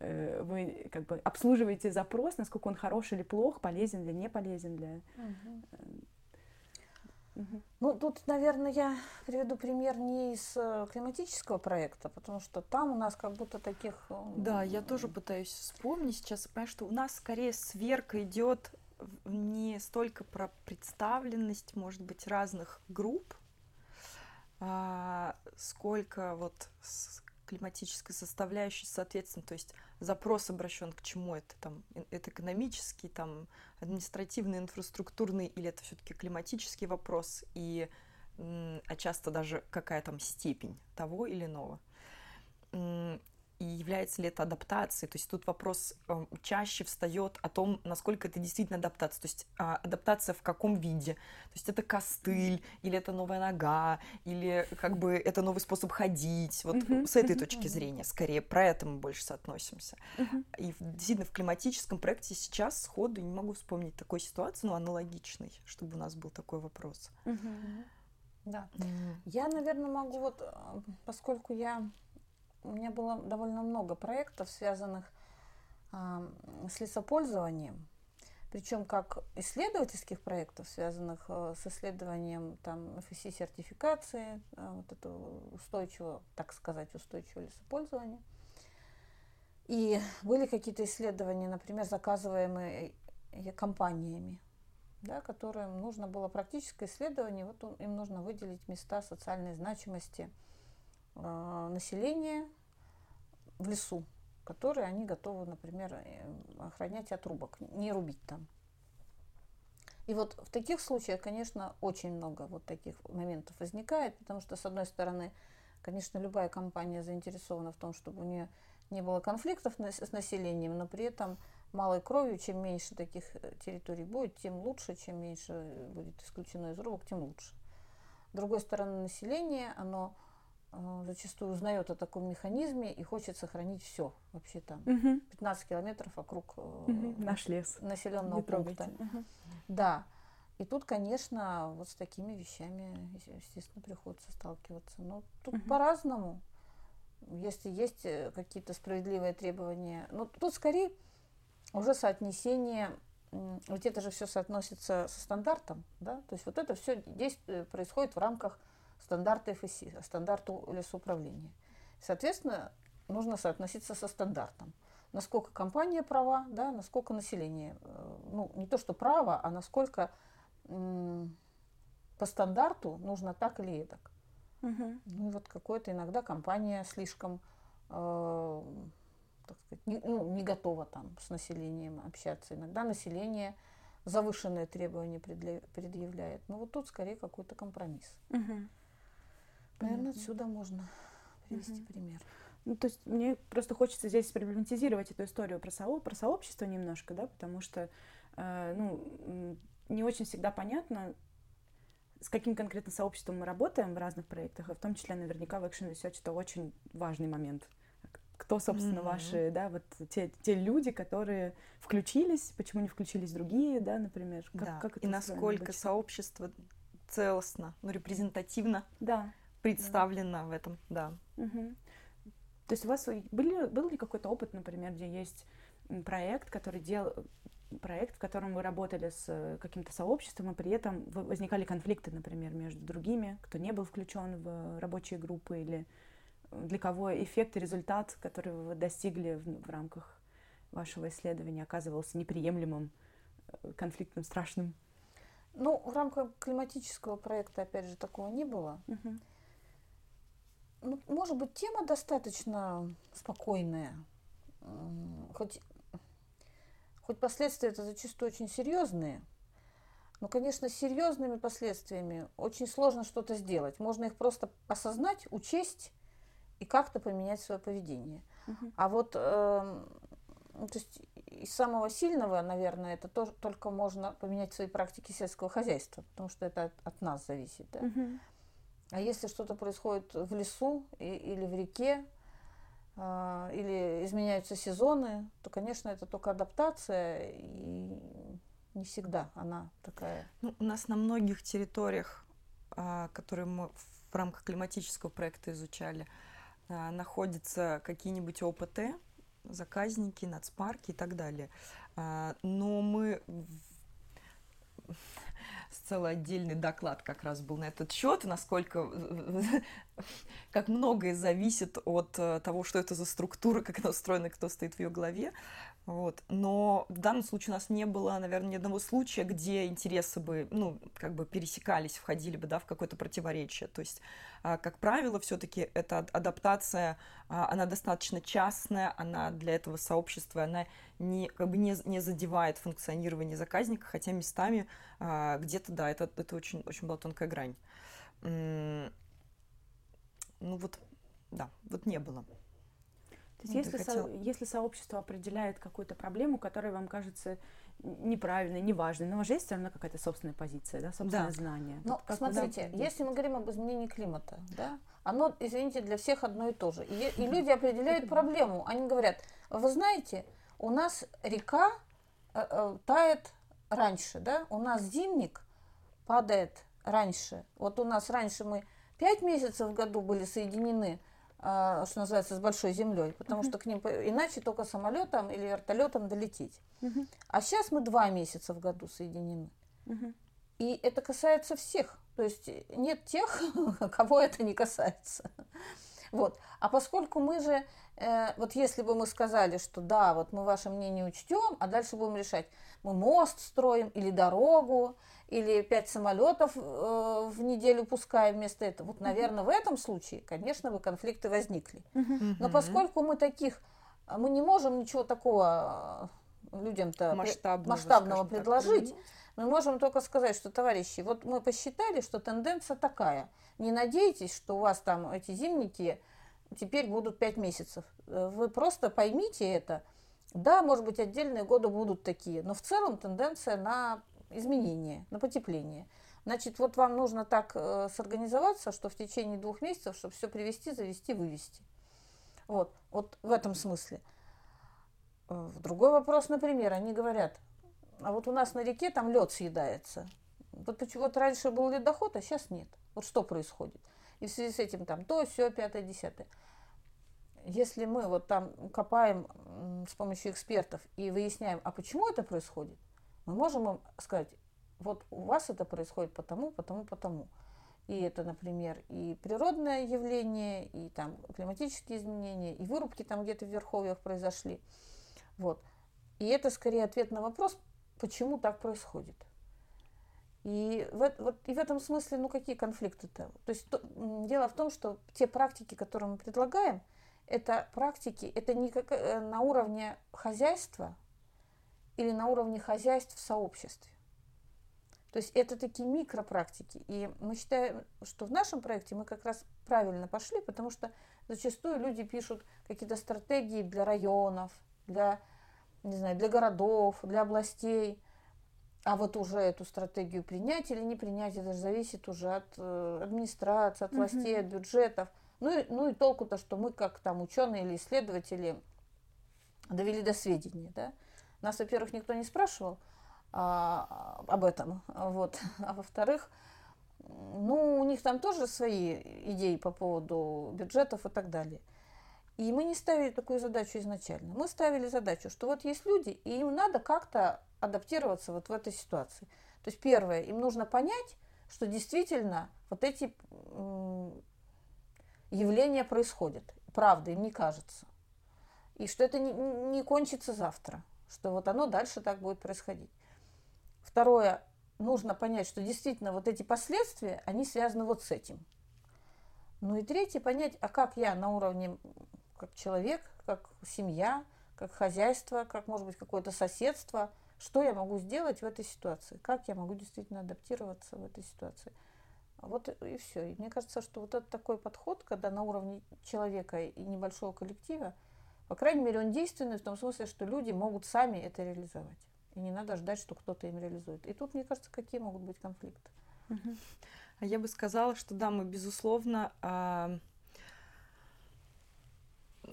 A: э, вы как бы обслуживаете запрос, насколько он хорош или плох, полезен или не полезен для... Мгм.
C: Ну, тут, наверное, я приведу пример не из э, климатического проекта, потому что там у нас как будто таких... э,
B: Да, я тоже пытаюсь вспомнить сейчас, понимаю, что у нас скорее сверка идет не столько про представленность, может быть, разных групп, а, сколько вот с климатической составляющей, соответственно, то есть запрос обращен к чему? Это там, это экономический, там, административный, инфраструктурный, или это все-таки климатический вопрос, и а часто даже какая там степень того или иного и является ли это адаптацией. То есть тут вопрос э, чаще встает о том, насколько это действительно адаптация. То есть э, адаптация в каком виде. То есть это костыль, или это новая нога, или как бы это новый способ ходить. Вот uh-huh, с этой uh-huh, точки зрения скорее про это мы больше соотносимся. Uh-huh. И действительно в климатическом проекте сейчас сходу не могу вспомнить такой ситуации, но аналогичной, чтобы у нас был такой вопрос.
C: Uh-huh. Да. Mm. Я, наверное, могу вот, э, поскольку я у меня было довольно много проектов, связанных э, с лесопользованием, причем как исследовательских проектов, связанных э, с исследованием там FSC сертификации, э, вот этого устойчивого, так сказать, устойчивого лесопользования. И были какие-то исследования, например, заказываемые компаниями, да, которым нужно было практическое исследование, вот им нужно выделить места социальной значимости – э, населения в лесу, которые они готовы, например, э, охранять от рубок, не рубить там. И вот в таких случаях, конечно, очень много вот таких моментов возникает, потому что, с одной стороны, конечно, любая компания заинтересована в том, чтобы у нее не было конфликтов с населением, но при этом малой кровью, чем меньше таких э, территорий будет, тем лучше, чем меньше будет исключено из рубок, тем лучше. С другой стороны, население, оно зачастую узнает о таком механизме и хочет сохранить все вообще там угу. 15 километров вокруг
A: угу. наш лес
C: населенного пункта. Угу. Да. И тут, конечно, вот с такими вещами, естественно, приходится сталкиваться. Но тут угу. по-разному. Если есть э, какие-то справедливые требования, но тут скорее уже соотнесение, ведь это же все соотносится со стандартом, да, то есть вот это все действие происходит в рамках стандарты ФСИ, стандарту лесоуправления. Соответственно, нужно соотноситься со стандартом. Насколько компания права, да, насколько население, э, ну, не то что право, а насколько по стандарту нужно так или так. Угу. Ну, и вот какое-то иногда компания слишком э, так сказать, не, ну, не готова там с населением общаться. Иногда население завышенные требования предъявляет. Но вот тут скорее какой-то компромисс. Угу. Наверное, отсюда можно привести угу. пример.
A: Ну, то есть мне просто хочется здесь проблематизировать эту историю про, со, про сообщество немножко, да, потому что, э, ну, не очень всегда понятно, с каким конкретно сообществом мы работаем в разных проектах, и в том числе наверняка в Action Research это очень важный момент. Кто, собственно, mm-hmm. ваши, да, вот те, те люди, которые включились, почему не включились другие, да, например.
B: Как, да. как это и насколько сообщество целостно, ну, репрезентативно.
A: Да
B: представлена в этом, да.
A: Угу. То есть у вас были, был ли какой-то опыт, например, где есть проект, который делал проект, в котором вы работали с э, каким-то сообществом, и при этом возникали конфликты, например, между другими, кто не был включен в рабочие группы, или для кого эффект и результат, который вы достигли в, в рамках вашего исследования, оказывался неприемлемым, э, конфликтным, страшным?
C: Ну, в рамках климатического проекта, опять же, такого не было. Uh-huh ну, может быть, тема достаточно спокойная. Хоть, хоть последствия это зачастую очень серьезные, но, конечно, с серьезными последствиями очень сложно что-то сделать. Можно их просто осознать, учесть и как-то поменять свое поведение. Uh-huh. А вот э, то есть из самого сильного, наверное, это тоже только можно поменять свои практики сельского хозяйства, потому что это от, от нас зависит. Да? Uh-huh. А если что-то происходит в лесу и, или в реке, э, или изменяются сезоны, то, конечно, это только адаптация, и не всегда она такая.
B: Ну, у нас на многих территориях, э, которые мы в рамках климатического проекта изучали, э, находятся какие-нибудь ОПТ, заказники, нацпарки и так далее. Но мы целый отдельный доклад как раз был на этот счет, насколько, [laughs] как многое зависит от э, того, что это за структура, как она устроена, кто стоит в ее голове. Вот. Но в данном случае у нас не было, наверное, ни одного случая, где интересы бы, ну, как бы пересекались, входили бы, да, в какое-то противоречие. То есть, а, как правило, все-таки эта адаптация, а, она достаточно частная, она для этого сообщества, она не, как бы не, не задевает функционирование заказника, хотя местами а, где-то, да, это, это очень, очень была тонкая грань. ну вот, да, вот не было.
A: То есть, если, хотел... со, если сообщество определяет какую-то проблему, которая вам кажется неправильной, неважной, но у вас же есть все равно какая-то собственная позиция, да, собственное да. знание.
C: Ну, смотрите, если мы говорим об изменении климата, да, оно, извините, для всех одно и то же. И, и люди определяют проблему. Они говорят, вы знаете, у нас река э, э, тает раньше, да, у нас зимник падает раньше. Вот у нас раньше мы пять месяцев в году были соединены что называется, с большой землей, потому uh-huh. что к ним иначе только самолетом или вертолетом долететь. Uh-huh. А сейчас мы два месяца в году соединены. Uh-huh. И это касается всех. То есть нет тех, [laughs] кого это не касается. Вот. А поскольку мы же, э, вот если бы мы сказали, что да, вот мы ваше мнение учтем, а дальше будем решать, мы мост строим или дорогу, или пять самолетов э, в неделю пускаем вместо этого. Вот, наверное, в этом случае, конечно, бы конфликты возникли. Но поскольку мы таких, мы не можем ничего такого э, людям-то масштабного, масштабного предложить, так. Мы можем только сказать, что, товарищи, вот мы посчитали, что тенденция такая. Не надейтесь, что у вас там эти зимники теперь будут пять месяцев. Э, вы просто поймите это. Да, может быть, отдельные годы будут такие, но в целом тенденция на изменения, на потепление. Значит, вот вам нужно так э, сорганизоваться, что в течение двух месяцев, чтобы все привести, завести, вывести. Вот, вот в этом смысле. Э, другой вопрос, например, они говорят, а вот у нас на реке там лед съедается. Вот почему вот раньше был ледоход, а сейчас нет. Вот что происходит? И в связи с этим там то, все, пятое, десятое. Если мы вот там копаем с помощью экспертов и выясняем, а почему это происходит, мы можем им сказать, вот у вас это происходит потому, потому, потому. И это, например, и природное явление, и там климатические изменения, и вырубки там где-то в верховьях произошли. Вот. И это скорее ответ на вопрос, почему так происходит. И в, вот, и в этом смысле, ну какие конфликты-то? То есть то, дело в том, что те практики, которые мы предлагаем, это практики, это не как, э, на уровне хозяйства, или на уровне хозяйств в сообществе. То есть это такие микропрактики. И мы считаем, что в нашем проекте мы как раз правильно пошли, потому что зачастую люди пишут какие-то стратегии для районов, для, не знаю, для городов, для областей. А вот уже эту стратегию принять или не принять, это же зависит уже от э, администрации, от властей, mm-hmm. от бюджетов. Ну и, ну и толку-то, что мы как там ученые или исследователи довели до сведения, да. Нас, во-первых, никто не спрашивал а, об этом, вот. [laughs] а во-вторых, ну, у них там тоже свои идеи по поводу бюджетов и так далее. И мы не ставили такую задачу изначально. Мы ставили задачу, что вот есть люди, и им надо как-то адаптироваться вот в этой ситуации. То есть первое, им нужно понять, что действительно вот эти явления происходят. Правда, им не кажется. И что это не, не кончится завтра что вот оно дальше так будет происходить. Второе, нужно понять, что действительно вот эти последствия, они связаны вот с этим. Ну и третье, понять, а как я на уровне как человек, как семья, как хозяйство, как может быть какое-то соседство, что я могу сделать в этой ситуации, как я могу действительно адаптироваться в этой ситуации. Вот и все. И мне кажется, что вот это такой подход, когда на уровне человека и небольшого коллектива – по крайней мере, он действенный в том смысле, что люди могут сами это реализовать. И не надо ждать, что кто-то им реализует. И тут, мне кажется, какие могут быть конфликты.
B: А я бы сказала, что да, мы, безусловно, э,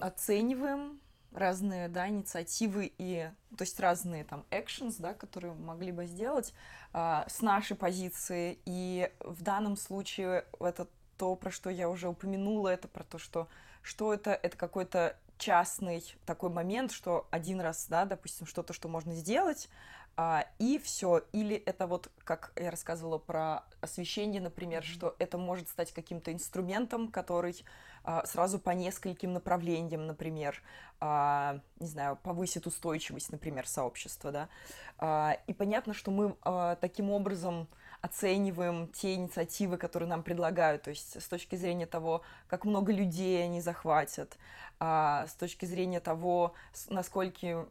B: оцениваем разные да, инициативы и то есть разные там actions, да, которые могли бы сделать э, с нашей позиции. И в данном случае это то, про что я уже упомянула, это про то, что что это, это какой-то частный такой момент, что один раз, да, допустим, что-то, что можно сделать, а, и все. Или это вот, как я рассказывала про освещение, например, mm-hmm. что это может стать каким-то инструментом, который а, сразу по нескольким направлениям, например, а, не знаю, повысит устойчивость, например, сообщества, да. А, и понятно, что мы а, таким образом оцениваем те инициативы, которые нам предлагают, то есть с точки зрения того, как много людей они захватят, а, с точки зрения того, насколько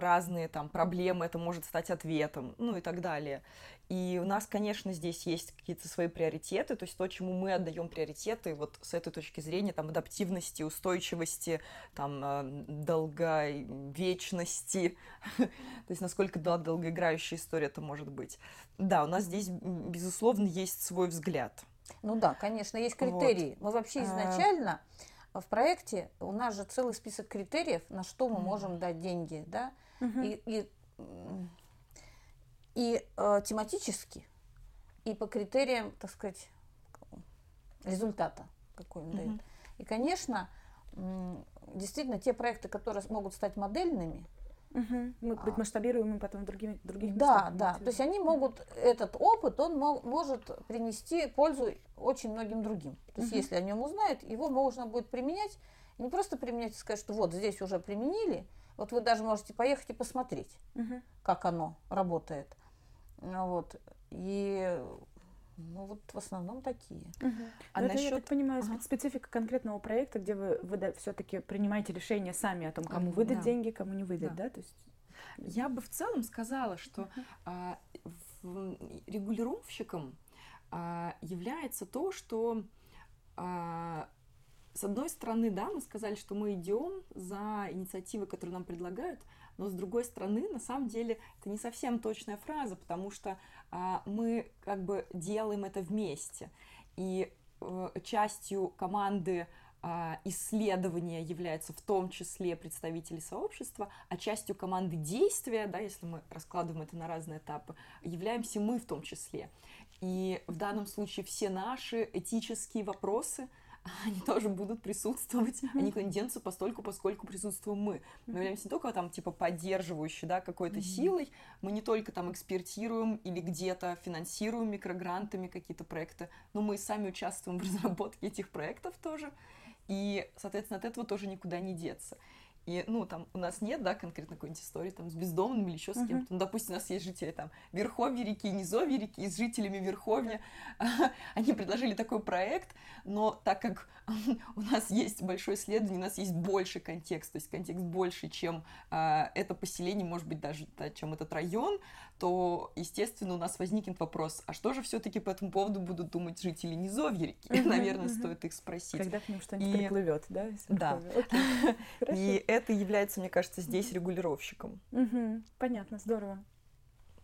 B: разные там проблемы это может стать ответом, ну и так далее. И у нас, конечно, здесь есть какие-то свои приоритеты, то есть то, чему мы отдаем приоритеты, вот с этой точки зрения, там, адаптивности, устойчивости, там, а, долговечности, [laughs] то есть насколько да, долгоиграющая история это может быть. Да, у нас здесь, безусловно, есть свой взгляд.
C: Ну да, конечно, есть критерии. Вот. Мы вообще а. изначально в проекте у нас же целый список критериев, на что мы можем дать деньги, да, и, и и э, тематически, и по критериям, так сказать, результата, какой он mm-hmm. дает. И, конечно, действительно, те проекты, которые могут стать модельными,
A: Угу. Мы быть масштабируемыми потом в других, других
C: Да, местах, да. То есть они могут, этот опыт, он мог, может принести пользу очень многим другим. То есть угу. если о нем узнают, его можно будет применять. И не просто применять и сказать, что вот здесь уже применили, вот вы даже можете поехать и посмотреть, угу. как оно работает. Ну вот. И ну вот в основном такие.
A: Угу. А насчет... я так понимаю, ага. специфика конкретного проекта, где вы, вы все-таки принимаете решение сами о том, кому выдать да. деньги, кому не выдать, да? да? То есть...
B: Я бы в целом сказала, что uh а, в, регулировщиком а, является то, что а, с одной стороны, да, мы сказали, что мы идем за инициативы, которые нам предлагают, но с другой стороны, на самом деле, это не совсем точная фраза, потому что а, мы как бы делаем это вместе. И а, частью команды а, исследования являются в том числе представители сообщества, а частью команды действия, да, если мы раскладываем это на разные этапы, являемся мы в том числе. И в данном случае все наши этические вопросы – [laughs] они тоже будут присутствовать, mm-hmm. [laughs] они денутся постольку, поскольку присутствуем мы. Мы являемся не только там, типа, поддерживающей, да, какой-то mm-hmm. силой, мы не только там экспертируем или где-то финансируем микрогрантами какие-то проекты, но мы сами участвуем в [laughs] разработке этих проектов тоже, и, соответственно, от этого тоже никуда не деться. И, ну, там у нас нет, да, конкретно какой-нибудь истории там с бездомными или еще с кем-то. Ну, допустим, у нас есть жители там Верховья реки, Низовья реки, с жителями Верховья. [laughs] Они предложили такой проект, но так как [laughs] у нас есть большое исследование, у нас есть больше контекст, то есть контекст больше, чем э, это поселение, может быть, даже да, чем этот район, то, естественно, у нас возникнет вопрос, а что же все-таки по этому поводу будут думать жители Низовья реки? [laughs] Наверное, стоит их спросить.
A: Когда к ним что-нибудь и... приплывет, да?
B: Да. И это является, мне кажется, здесь регулировщиком.
A: Понятно, здорово.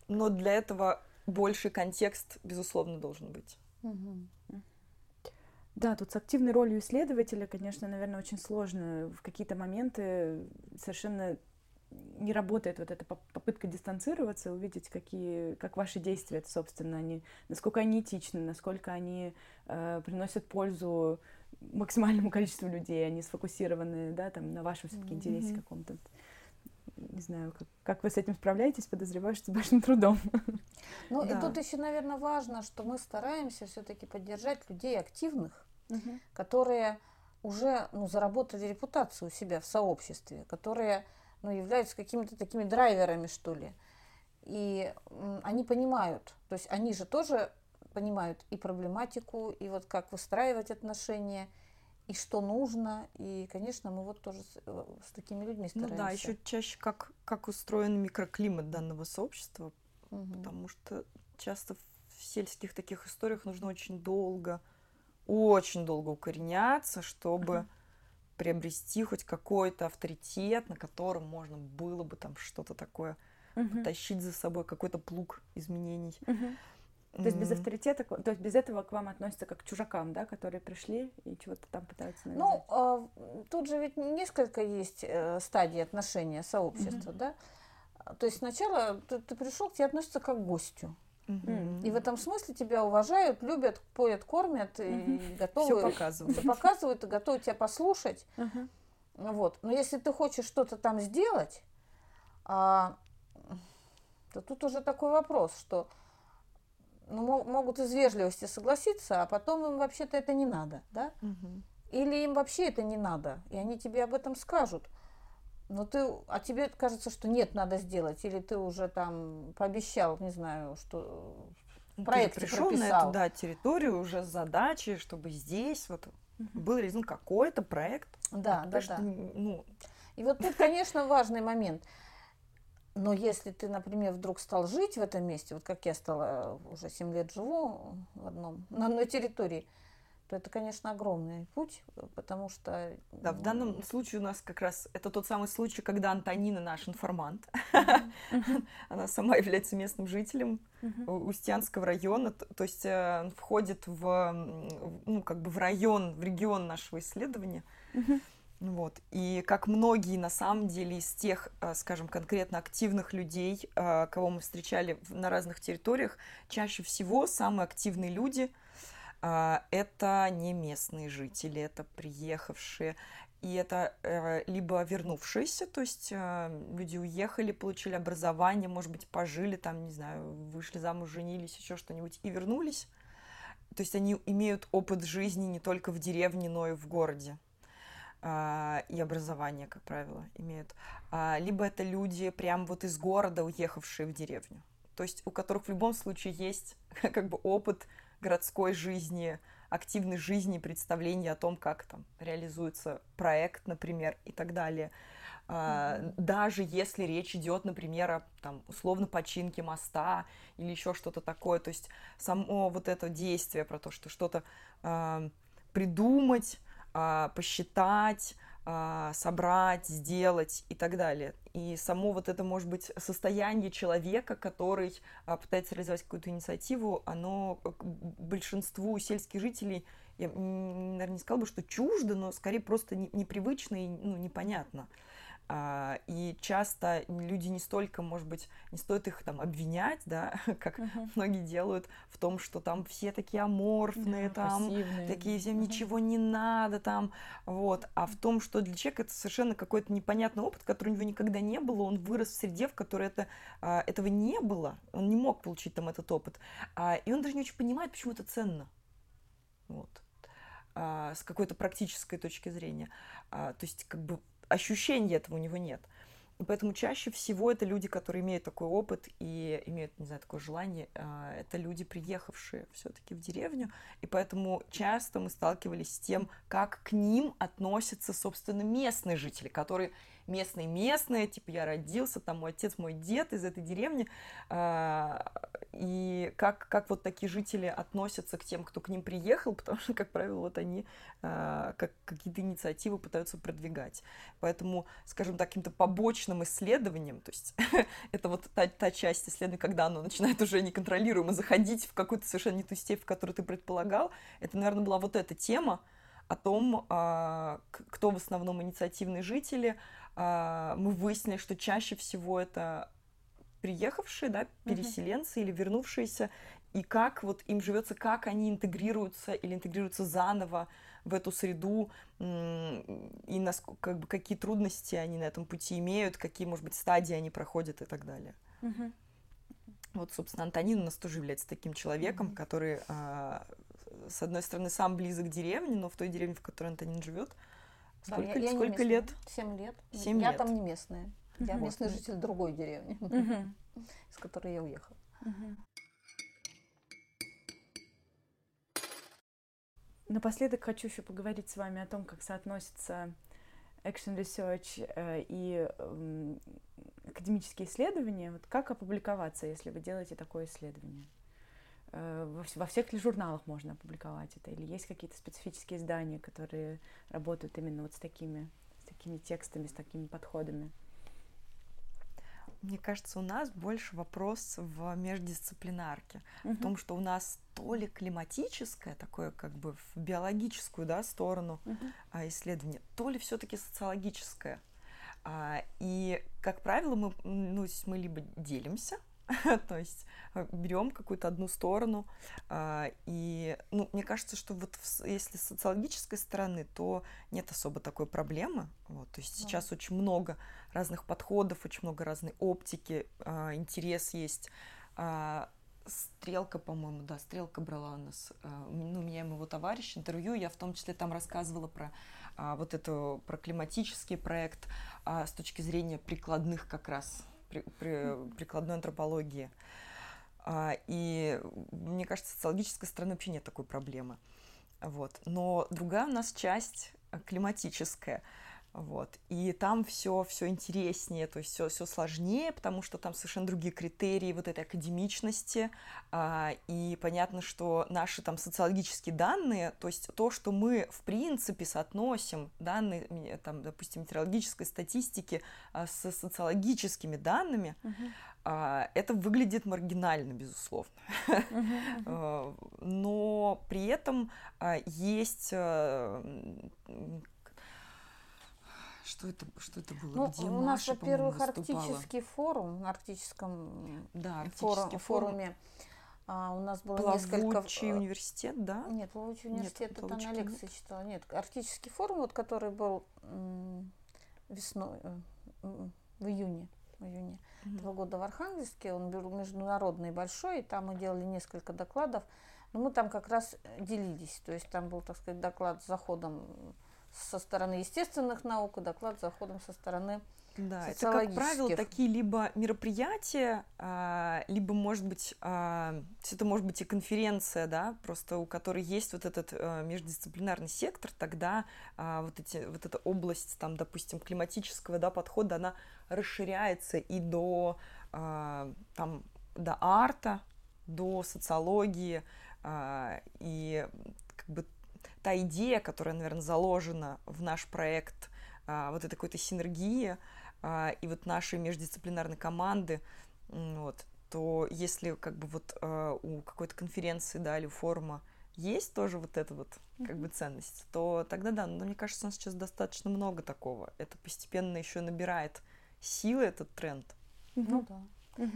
B: Но для этого больший контекст, безусловно, должен быть.
A: Да, тут с активной ролью исследователя, конечно, наверное, очень сложно. В какие-то моменты совершенно не работает вот эта попытка дистанцироваться, увидеть, какие, как ваши действия, собственно, они, насколько они этичны, насколько они э, приносят пользу максимальному количеству людей, они сфокусированы, да, там, на вашем все-таки интересе mm-hmm. каком-то. Не знаю, как, как вы с этим справляетесь, подозреваю, что с большим трудом.
C: Ну, да. и тут еще, наверное, важно, что мы стараемся все-таки поддержать людей активных, mm-hmm. которые уже ну, заработали репутацию у себя в сообществе, которые ну, являются какими-то такими драйверами, что ли. И они понимают, то есть они же тоже понимают и проблематику, и вот как выстраивать отношения, и что нужно. И, конечно, мы вот тоже с, э, с такими людьми стараемся.
B: Ну да, еще чаще как, как устроен микроклимат данного сообщества, угу. потому что часто в сельских таких историях нужно очень долго, очень долго укореняться, чтобы... Угу приобрести хоть какой-то авторитет, на котором можно было бы там что-то такое угу. потащить за собой, какой-то плуг изменений.
A: Угу. То есть без авторитета, то есть без этого к вам относятся как к чужакам, да, которые пришли и чего-то там пытаются
C: навязать? Ну, э, тут же ведь несколько есть э, стадий отношения сообщества, угу. да. То есть сначала ты, ты пришел, к тебе относятся как к гостю. Угу. И в этом смысле тебя уважают, любят, поят, кормят и [laughs] готовы
B: все показывают.
C: Все показывают и готовы тебя послушать. Угу. Вот. Но если ты хочешь что-то там сделать, а, то тут уже такой вопрос, что ну, могут из вежливости согласиться, а потом им вообще-то это не надо, да? Угу. Или им вообще это не надо, и они тебе об этом скажут. Но ты, а тебе кажется, что нет, надо сделать, или ты уже там пообещал, не знаю, что
B: ну, проект пришел прописал. на эту да, территорию уже с задачей, чтобы здесь вот угу. был реализован какой-то проект.
C: Да, да, да. Ну... И вот тут, конечно, важный момент. Но если ты, например, вдруг стал жить в этом месте, вот как я стала, уже 7 лет живу в одном, [laughs] на одной территории, то это, конечно, огромный путь, потому что...
B: Да, в данном случае у нас как раз это тот самый случай, когда Антонина наш информант. [laughs] Она сама является местным жителем Устьянского района, то есть э, входит в, ну, как бы в район, в регион нашего исследования. Вот. И как многие, на самом деле, из тех, э, скажем, конкретно активных людей, э, кого мы встречали на разных территориях, чаще всего самые активные люди – а, это не местные жители, это приехавшие. И это э, либо вернувшиеся, то есть э, люди уехали, получили образование, может быть, пожили там, не знаю, вышли замуж, женились, еще что-нибудь, и вернулись. То есть они имеют опыт жизни не только в деревне, но и в городе. Э, и образование, как правило, имеют. А, либо это люди прям вот из города, уехавшие в деревню. То есть у которых в любом случае есть [laughs] как бы опыт городской жизни, активной жизни, представления о том, как там реализуется проект, например, и так далее. Mm-hmm. Даже если речь идет, например, о там, условно починке моста или еще что-то такое, то есть само вот это действие про то, что что-то э, придумать, посчитать, а, собрать, сделать и так далее. И само вот это, может быть, состояние человека, который а, пытается реализовать какую-то инициативу, оно большинству сельских жителей, я, наверное, не сказала бы, что чуждо, но скорее просто непривычно и ну, непонятно. А, и часто люди не столько, может быть, не стоит их там обвинять, да, [laughs] как uh-huh. многие делают в том, что там все такие аморфные, да, там пассивные. такие всем uh-huh. ничего не надо, там, вот, а в том, что для человека это совершенно какой-то непонятный опыт, который у него никогда не было, он вырос в среде, в которой это, а, этого не было, он не мог получить там этот опыт, а, и он даже не очень понимает, почему это ценно, вот с какой-то практической точки зрения. То есть, как бы ощущения этого у него нет. И поэтому чаще всего это люди, которые имеют такой опыт и имеют, не знаю, такое желание, а, это люди, приехавшие все-таки в деревню, и поэтому часто мы сталкивались с тем, как к ним относятся, собственно, местные жители, которые местные-местные, типа я родился, там мой отец, мой дед из этой деревни, а, и как, как вот такие жители относятся к тем, кто к ним приехал, [laughs] потому что, как правило, вот они а, как какие-то инициативы пытаются продвигать. Поэтому, скажем так, каким-то побочным исследованием, то есть [laughs] это вот та, та часть исследования, когда оно начинает уже неконтролируемо заходить в какую-то совершенно не ту степь, в которую ты предполагал, это, наверное, была вот эта тема, о том, а, кто в основном инициативные жители, мы выяснили, что чаще всего это приехавшие, да, переселенцы uh-huh. или вернувшиеся, и как вот им живется, как они интегрируются или интегрируются заново в эту среду, и насколько, как бы, какие трудности они на этом пути имеют, какие, может быть, стадии они проходят и так далее. Uh-huh. Вот, собственно, Антонин у нас тоже является таким человеком, uh-huh. который, а, с одной стороны, сам близок к деревне, но в той деревне, в которой Антонин живет, Сколько,
C: я,
B: я сколько лет?
C: Семь лет.
B: Семь
C: я
B: лет.
C: там не местная. Я вот. местный житель другой деревни, [laughs] из которой я уехала.
A: Напоследок хочу еще поговорить с вами о том, как соотносится action research э, и академические исследования. Вот как опубликоваться, если вы делаете такое исследование? Э, во всех ли журналах можно опубликовать это? Или есть какие-то специфические издания, которые работают именно вот с такими, с такими текстами, с такими подходами?
B: Мне кажется, у нас больше вопрос в междисциплинарке, uh-huh. в том, что у нас то ли климатическое, такое как бы в биологическую да, сторону uh-huh. исследование, то ли все-таки социологическое. А, и, как правило, мы, ну, мы либо делимся [laughs] то есть э, берем какую-то одну сторону. А, и ну, мне кажется, что вот если с социологической стороны, то нет особо такой проблемы. Вот, то есть сейчас очень много разных подходов, очень много разной оптики, а, интерес есть. А, Стрелка, по-моему, да, Стрелка брала у нас, ну, меня и моего товарища интервью, я в том числе там рассказывала про вот это, про климатический проект с точки зрения прикладных как раз при, при, прикладной антропологии. А, и мне кажется, с социологической стороны вообще нет такой проблемы. Вот. Но другая у нас часть э, климатическая. Вот. И там все, все интереснее, то есть все, все сложнее, потому что там совершенно другие критерии вот этой академичности. А, и понятно, что наши там социологические данные, то есть то, что мы в принципе соотносим данные, там, допустим, метеорологической статистики а, с социологическими данными, uh-huh. это выглядит маргинально, безусловно. Uh-huh, [laughs] uh-huh. Но при этом есть а, что это, что это было?
C: Ну, Где у нас, во-первых, арктический форум, на арктическом
B: да,
C: форум, форуме. А, у нас было
B: Плавучий
C: несколько...
B: университет, да?
C: Нет, Плавучий университет, Нет, это на лекции нет. читала. Нет, арктический форум, вот, который был весной, э, в июне, в июне mm-hmm. этого года в Архангельске, он был международный большой, и там мы делали несколько докладов, но мы там как раз делились, то есть там был, так сказать, доклад с заходом со стороны естественных наук и доклад за ходом со стороны
B: да, это, как правило, такие либо мероприятия, а, либо, может быть, а, это может быть и конференция, да, просто у которой есть вот этот а, междисциплинарный сектор, тогда вот, эти, вот эта область, там, допустим, климатического да, подхода, она расширяется и до, там, до арта, до социологии, и как бы та идея, которая, наверное, заложена в наш проект, а, вот этой какой-то синергии а, и вот нашей междисциплинарной команды, вот, то если как бы вот а, у какой-то конференции, да, или форума есть тоже вот эта вот как бы ценность, то тогда да, но мне кажется, у нас сейчас достаточно много такого. Это постепенно еще набирает силы этот тренд.
C: Ну да.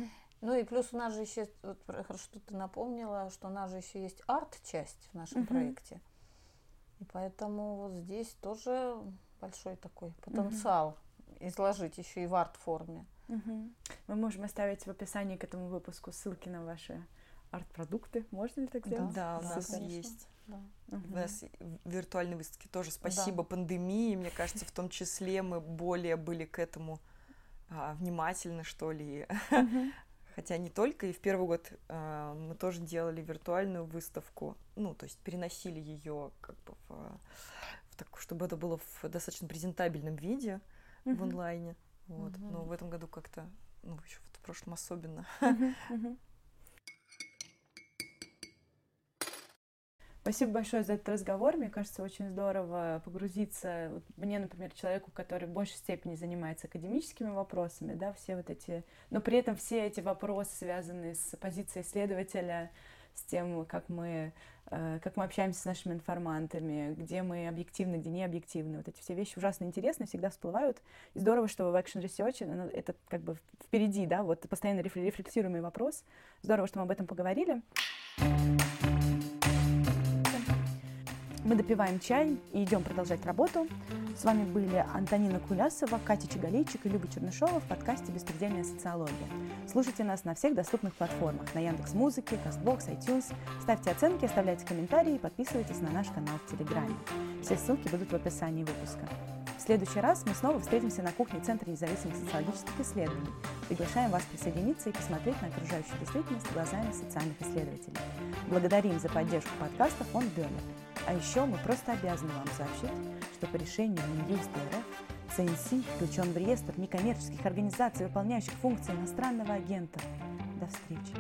C: Ну и плюс у нас же еще, вот, хорошо, что ты напомнила, что у нас же еще есть арт-часть в нашем угу. проекте. И поэтому вот здесь тоже большой такой потенциал угу. изложить еще и в арт-форме.
A: Угу. Мы можем оставить в описании к этому выпуску ссылки на ваши арт-продукты. Можно ли так сделать?
B: Да, да у нас конечно. есть. Да. Угу. У нас виртуальные выставки тоже спасибо да. пандемии. Мне кажется, в том числе мы более были к этому а, внимательны, что ли. Угу. Хотя не только, и в первый год э, мы тоже делали виртуальную выставку, ну, то есть переносили ее как бы в, в так, чтобы это было в достаточно презентабельном виде в онлайне. Вот. Но в этом году как-то, ну, еще в прошлом особенно. [laughs]
A: Спасибо большое за этот разговор. Мне кажется, очень здорово погрузиться. Вот мне, например, человеку, который в большей степени занимается академическими вопросами, да, все вот эти, но при этом все эти вопросы, связанные с позицией исследователя, с тем, как мы, э, как мы общаемся с нашими информантами, где мы объективны, где не объективны. Вот эти все вещи ужасно интересны, всегда всплывают. И здорово, что в Action Research ну, это как бы впереди, да, вот постоянно рефлексируемый вопрос. Здорово, что мы об этом поговорили. Мы допиваем чай и идем продолжать работу. С вами были Антонина Кулясова, Катя Чигалейчик и Люба Чернышова в подкасте «Беспредельная социология». Слушайте нас на всех доступных платформах, на Яндекс Музыке, Castbox, iTunes. Ставьте оценки, оставляйте комментарии и подписывайтесь на наш канал в Телеграме. Все ссылки будут в описании выпуска. В следующий раз мы снова встретимся на кухне Центра независимых социологических исследований. Приглашаем вас присоединиться и посмотреть на окружающую действительность глазами социальных исследователей. Благодарим за поддержку подкаста фонд Бёрнер. А еще мы просто обязаны вам сообщить, что по решению Минюста РФ ЦНС включен в реестр некоммерческих организаций, выполняющих функции иностранного агента. До встречи!